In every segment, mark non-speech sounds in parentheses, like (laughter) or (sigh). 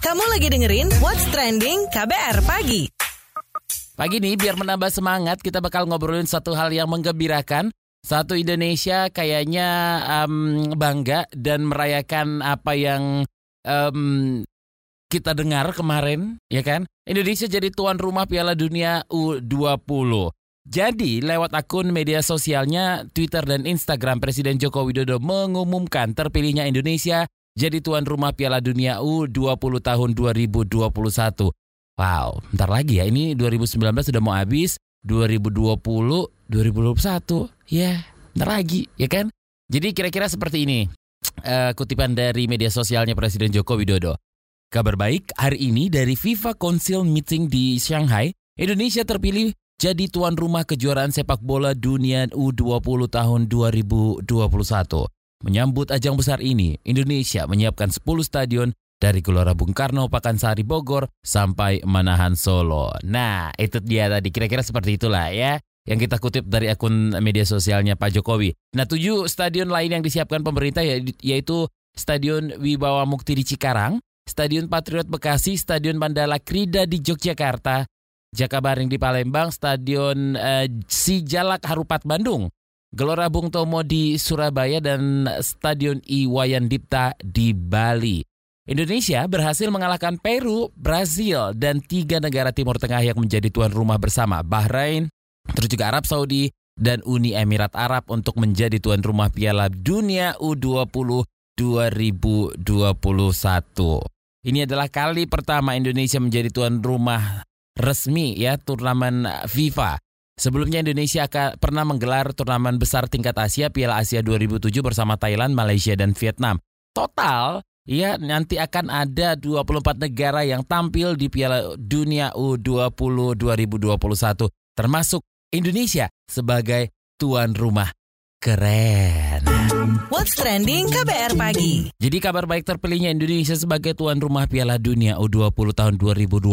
Kamu lagi dengerin What's Trending KBR Pagi. Pagi ini biar menambah semangat kita bakal ngobrolin satu hal yang menggembirakan. Satu Indonesia kayaknya um, bangga dan merayakan apa yang um, kita dengar kemarin, ya kan? Indonesia jadi tuan rumah Piala Dunia U20. Jadi, lewat akun media sosialnya, Twitter dan Instagram, Presiden Joko Widodo mengumumkan terpilihnya Indonesia jadi tuan rumah Piala Dunia U20 tahun 2021. Wow, bentar lagi ya, ini 2019 sudah mau habis, 2020, 2021, ya bentar lagi, ya kan? Jadi kira-kira seperti ini, uh, kutipan dari media sosialnya Presiden Joko Widodo. Kabar baik, hari ini dari FIFA Council Meeting di Shanghai, Indonesia terpilih jadi tuan rumah kejuaraan sepak bola dunia U20 tahun 2021. Menyambut ajang besar ini, Indonesia menyiapkan 10 stadion dari Gelora Bung Karno, Pakansari, Bogor, sampai Manahan, Solo. Nah, itu dia tadi. Kira-kira seperti itulah ya yang kita kutip dari akun media sosialnya Pak Jokowi. Nah, tujuh stadion lain yang disiapkan pemerintah ya, yaitu Stadion Wibawa Mukti di Cikarang, Stadion Patriot Bekasi, Stadion Mandala Krida di Yogyakarta, Jakabaring di Palembang, Stadion uh, Sijalak Harupat Bandung, Gelora Bung Tomo di Surabaya dan Stadion Iwayan Dipta di Bali. Indonesia berhasil mengalahkan Peru, Brazil, dan tiga negara Timur Tengah yang menjadi tuan rumah bersama Bahrain, terus juga Arab Saudi, dan Uni Emirat Arab untuk menjadi tuan rumah Piala Dunia U20 2021. Ini adalah kali pertama Indonesia menjadi tuan rumah resmi ya turnamen FIFA. Sebelumnya Indonesia akan pernah menggelar turnamen besar tingkat Asia Piala Asia 2007 bersama Thailand, Malaysia dan Vietnam. Total ya nanti akan ada 24 negara yang tampil di Piala Dunia U20 2021 termasuk Indonesia sebagai tuan rumah. Keren. What's trending KBR pagi. Jadi kabar baik terpilihnya Indonesia sebagai tuan rumah Piala Dunia U20 tahun 2021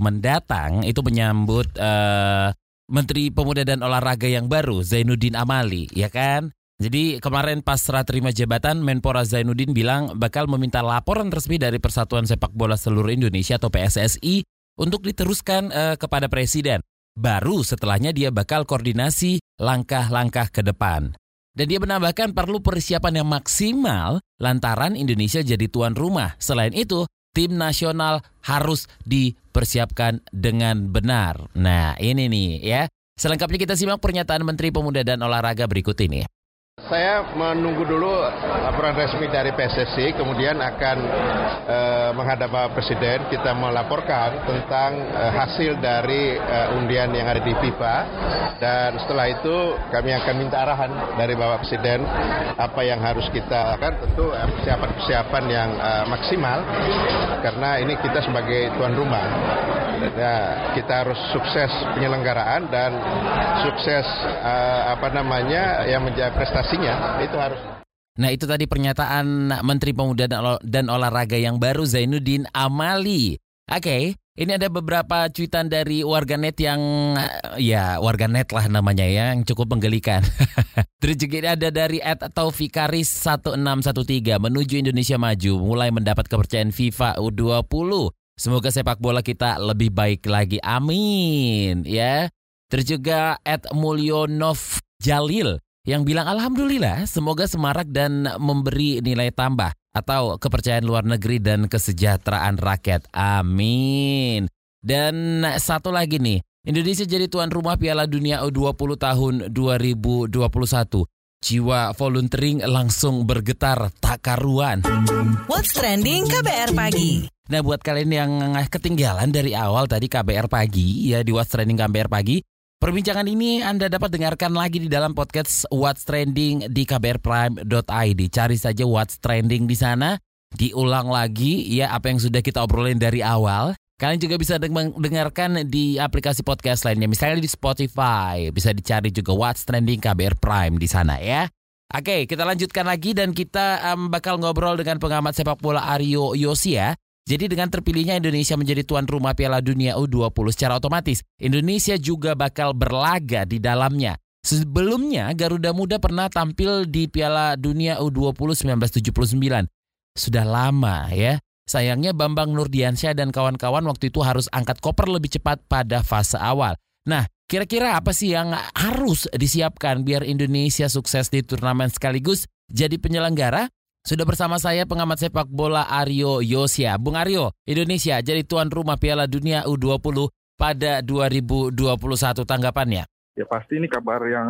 mendatang itu menyambut uh, Menteri Pemuda dan Olahraga yang baru Zainuddin Amali, ya kan? Jadi kemarin pas serah terima jabatan Menpora Zainuddin bilang bakal meminta laporan resmi dari Persatuan Sepak Bola Seluruh Indonesia atau PSSI untuk diteruskan uh, kepada presiden. Baru setelahnya dia bakal koordinasi langkah-langkah ke depan. Dan dia menambahkan perlu persiapan yang maksimal lantaran Indonesia jadi tuan rumah. Selain itu, tim nasional harus dipersiapkan dengan benar. Nah, ini nih ya. Selengkapnya kita simak pernyataan Menteri Pemuda dan Olahraga berikut ini. Saya menunggu dulu laporan resmi dari PSSI, kemudian akan eh, menghadap Bapak Presiden. Kita melaporkan tentang eh, hasil dari eh, undian yang ada di FIFA, dan setelah itu kami akan minta arahan dari Bapak Presiden apa yang harus kita lakukan. Tentu persiapan-persiapan yang eh, maksimal, karena ini kita sebagai tuan rumah. Ya, kita harus sukses penyelenggaraan dan sukses uh, apa namanya yang menjadi prestasinya itu harus. Nah itu tadi pernyataan Menteri Pemuda dan Olahraga yang baru Zainuddin Amali. Oke, okay, ini ada beberapa cuitan dari warganet yang ya warganet lah namanya ya yang cukup menggelikan. (laughs) Terus juga ada dari Ed Taufikaris 1613 menuju Indonesia maju mulai mendapat kepercayaan FIFA U20 Semoga sepak bola kita lebih baik lagi. Amin. Ya. Terus juga Ed Mulyonov Jalil yang bilang Alhamdulillah semoga semarak dan memberi nilai tambah atau kepercayaan luar negeri dan kesejahteraan rakyat. Amin. Dan satu lagi nih, Indonesia jadi tuan rumah Piala Dunia U20 tahun 2021. Jiwa volunteering langsung bergetar tak karuan. What's trending KBR pagi? Nah buat kalian yang ketinggalan dari awal tadi KBR Pagi ya di What's Trending KBR Pagi Perbincangan ini Anda dapat dengarkan lagi di dalam podcast What's Trending di kbrprime.id Cari saja What's Trending di sana Diulang lagi ya apa yang sudah kita obrolin dari awal Kalian juga bisa dengarkan di aplikasi podcast lainnya Misalnya di Spotify Bisa dicari juga What's Trending KBR Prime di sana ya Oke, kita lanjutkan lagi dan kita um, bakal ngobrol dengan pengamat sepak bola Aryo Yosia jadi dengan terpilihnya Indonesia menjadi tuan rumah Piala Dunia U20 secara otomatis, Indonesia juga bakal berlaga di dalamnya. Sebelumnya Garuda Muda pernah tampil di Piala Dunia U20 1979. Sudah lama ya. Sayangnya Bambang Nurdiansyah dan kawan-kawan waktu itu harus angkat koper lebih cepat pada fase awal. Nah, kira-kira apa sih yang harus disiapkan biar Indonesia sukses di turnamen sekaligus jadi penyelenggara? Sudah bersama saya pengamat sepak bola Aryo Yosia. Bung Aryo, Indonesia jadi tuan rumah Piala Dunia U20 pada 2021 tanggapannya. Ya pasti ini kabar yang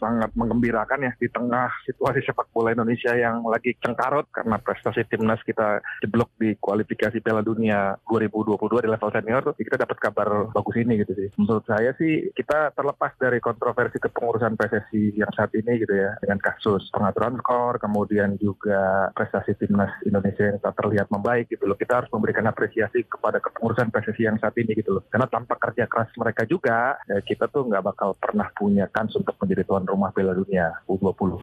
sangat menggembirakan ya di tengah situasi sepak bola Indonesia yang lagi cengkarut karena prestasi timnas kita jeblok di kualifikasi Piala Dunia 2022 di level senior. Kita dapat kabar bagus ini gitu sih. Menurut saya sih kita terlepas dari kontroversi kepengurusan PSSI yang saat ini gitu ya dengan kasus pengaturan skor, kemudian juga prestasi timnas Indonesia yang tak terlihat membaik gitu loh. Kita harus memberikan apresiasi kepada kepengurusan PSSI yang saat ini gitu loh. Karena tanpa kerja keras mereka juga ya kita tuh nggak bakal pernah punya kans untuk menjadi tuan rumah Piala Dunia U20.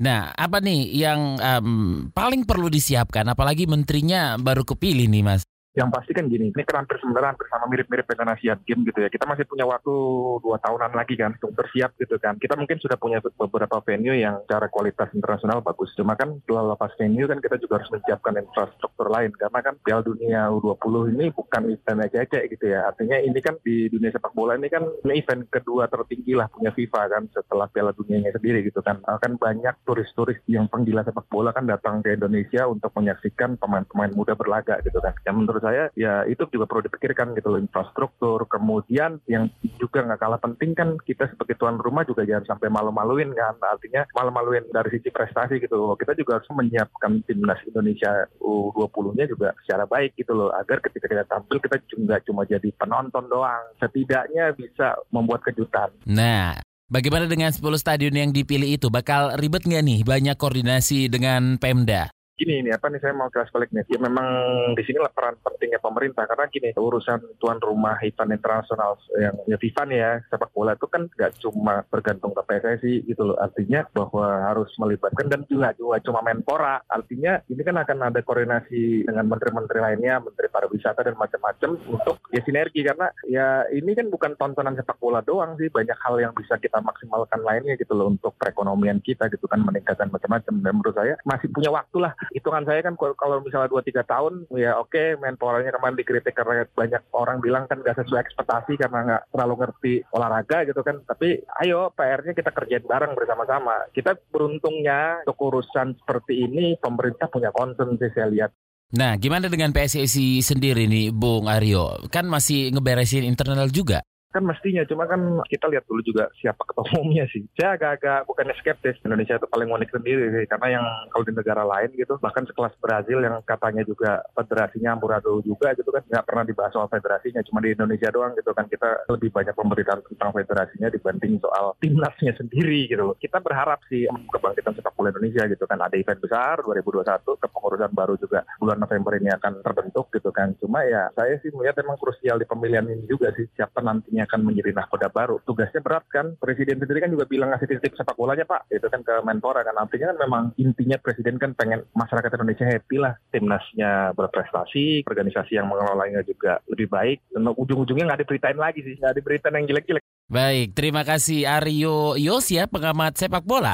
Nah, apa nih yang um, paling perlu disiapkan? Apalagi menterinya baru kepilih nih, Mas yang pasti kan gini, ini kan hampir sebenarnya hampir mirip-mirip dengan Asian Games gitu ya. Kita masih punya waktu dua tahunan lagi kan untuk bersiap gitu kan. Kita mungkin sudah punya beberapa venue yang secara kualitas internasional bagus. Cuma kan setelah lepas venue kan kita juga harus menyiapkan infrastruktur lain. Karena kan Piala Dunia U20 ini bukan event aja-aja gitu ya. Artinya ini kan di dunia sepak bola ini kan ini event kedua tertinggi lah punya FIFA kan setelah Piala Dunianya sendiri gitu kan. Kan banyak turis-turis yang penggila sepak bola kan datang ke Indonesia untuk menyaksikan pemain-pemain muda berlaga gitu kan. Yang menurut saya ya itu juga perlu dipikirkan gitu loh infrastruktur. Kemudian yang juga nggak kalah penting kan kita sebagai tuan rumah juga jangan sampai malu-maluin kan. Artinya malu-maluin dari sisi prestasi gitu loh. Kita juga harus menyiapkan timnas Indonesia U20-nya juga secara baik gitu loh agar ketika kita tampil kita juga cuma jadi penonton doang. Setidaknya bisa membuat kejutan. Nah Bagaimana dengan 10 stadion yang dipilih itu? Bakal ribet nggak nih banyak koordinasi dengan Pemda? Gini ini apa nih saya mau kelas balik nih. Ya memang di sini peran pentingnya pemerintah karena gini urusan tuan rumah event internasional yang ya FIFA nih ya sepak bola itu kan nggak cuma bergantung ke PSSI gitu loh. Artinya bahwa harus melibatkan dan juga juga cuma menpora. Artinya ini kan akan ada koordinasi dengan menteri-menteri lainnya, menteri pariwisata dan macam-macam untuk ya sinergi karena ya ini kan bukan tontonan sepak bola doang sih banyak hal yang bisa kita maksimalkan lainnya gitu loh untuk perekonomian kita gitu kan meningkatkan macam-macam dan menurut saya masih punya waktu lah hitungan saya kan kalau misalnya dua tiga tahun ya oke okay, menporanya kemarin dikritik karena banyak orang bilang kan gak sesuai ekspektasi karena nggak terlalu ngerti olahraga gitu kan tapi ayo PR-nya kita kerjain bareng bersama-sama kita beruntungnya untuk urusan seperti ini pemerintah punya concern sih saya lihat Nah, gimana dengan PSSI sendiri nih, Bung Aryo? Kan masih ngeberesin internal juga? Kan mestinya, cuma kan kita lihat dulu juga siapa ketua (laughs) umumnya sih. Saya agak-agak bukan skeptis Indonesia itu paling unik sendiri sih, karena yang kalau di negara lain gitu, bahkan sekelas Brazil yang katanya juga federasinya amburadul juga gitu kan, nggak pernah dibahas soal federasinya, cuma di Indonesia doang gitu kan kita lebih banyak pemberitaan tentang federasinya dibanding soal timnasnya sendiri gitu loh. Kita berharap sih kebangkitan sepak bola Indonesia gitu kan, ada event besar 2021, kepengurusan baru juga bulan November ini akan terbentuk gitu kan. Cuma ya saya sih melihat memang krusial di pemilihan ini juga sih, siapa nantinya ini akan menjadi nahkoda baru. Tugasnya berat kan. Presiden sendiri kan juga bilang ngasih titip sepak bolanya Pak. Itu kan ke Menpora kan. Artinya kan memang intinya Presiden kan pengen masyarakat Indonesia happy lah. Timnasnya berprestasi, organisasi yang mengelolanya juga lebih baik. Dan ujung-ujungnya nggak diberitain lagi sih. Nggak diberitain yang jelek-jelek. Baik, terima kasih Aryo Yos ya pengamat sepak bola.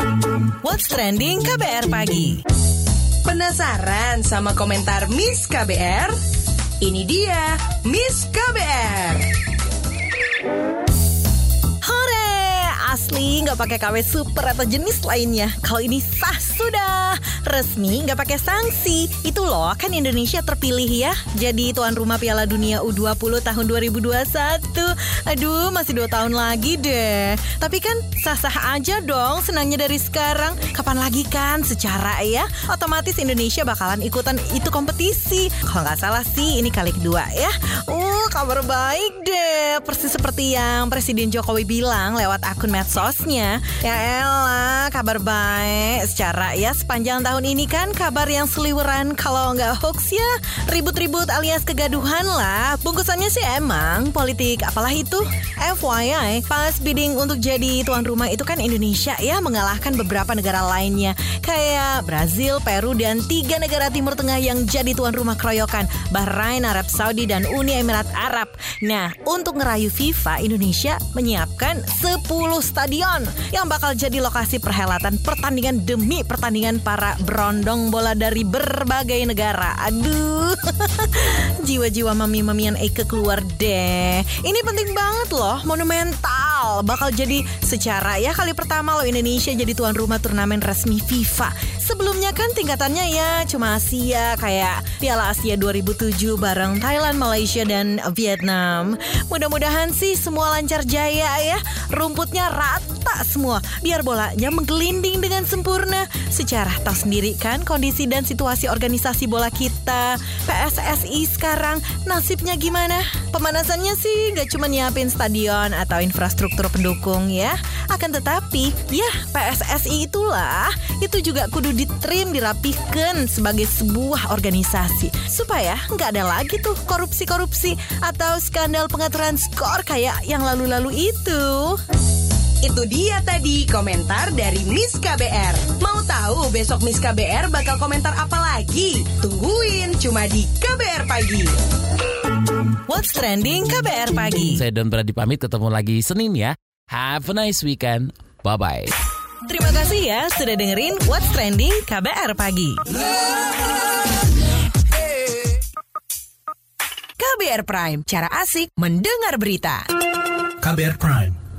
What's Trending KBR Pagi. Penasaran sama komentar Miss KBR? Ini dia Miss KBR. Asli nggak pakai KW super atau jenis lainnya. Kalau ini sah sudah resmi nggak pakai sanksi. Itu loh kan Indonesia terpilih ya jadi tuan rumah Piala Dunia U20 tahun 2021. Aduh masih dua tahun lagi deh. Tapi kan sah-sah aja dong senangnya dari sekarang. Kapan lagi kan secara ya otomatis Indonesia bakalan ikutan itu kompetisi. Kalau nggak salah sih ini kali kedua ya. Uh kabar baik deh. Persis seperti yang Presiden Jokowi bilang lewat akun medsosnya. Ya elah, kabar baik. Secara ya sepanjang tahun ini kan kabar yang seliweran kalau nggak hoax ya ribut-ribut alias kegaduhan lah. Bungkusannya sih emang politik apalah itu. FYI, pas bidding untuk jadi tuan rumah itu kan Indonesia ya mengalahkan beberapa negara lainnya. Kayak Brazil, Peru, dan tiga negara Timur Tengah yang jadi tuan rumah keroyokan. Bahrain, Arab Saudi, dan Uni Emirat Arab. Nah, untuk ngerayu FIFA, Indonesia menyiapkan 10 stadion yang bakal jadi lokasi perhelatan pertandingan demi pertandingan para berondong bola dari berbagai negara. Aduh, (laughs) jiwa-jiwa mami-mamian Eike keluar deh. Ini penting banget loh, monumental. Bakal jadi secara ya kali pertama loh Indonesia jadi tuan rumah turnamen resmi FIFA. Sebelumnya kan tingkatannya ya cuma Asia kayak Piala Asia 2007 bareng Thailand, Malaysia dan Vietnam. Mudah-mudahan sih semua lancar jaya ya. Rumputnya rata semua biar bolanya menggelinding dengan sempurna. Secara tahu sendiri kan kondisi dan situasi organisasi bola kita. PSSI sekarang nasibnya gimana? Pemanasannya sih gak cuma nyiapin stadion atau infrastruktur pendukung ya. Akan tetapi ya PSSI itulah itu juga kudu ditrim dirapihkan sebagai sebuah organisasi supaya nggak ada lagi tuh korupsi-korupsi atau skandal pengaturan skor kayak yang lalu-lalu itu. Itu dia tadi komentar dari Miss KBR. Mau tahu besok Miss KBR bakal komentar apa lagi? Tungguin cuma di KBR Pagi. What's trending KBR pagi. Saya Don Brady pamit ketemu lagi Senin ya. Have a nice weekend. Bye-bye. Terima kasih ya sudah dengerin What's Trending KBR pagi. KBR Prime, cara asik mendengar berita. KBR Prime,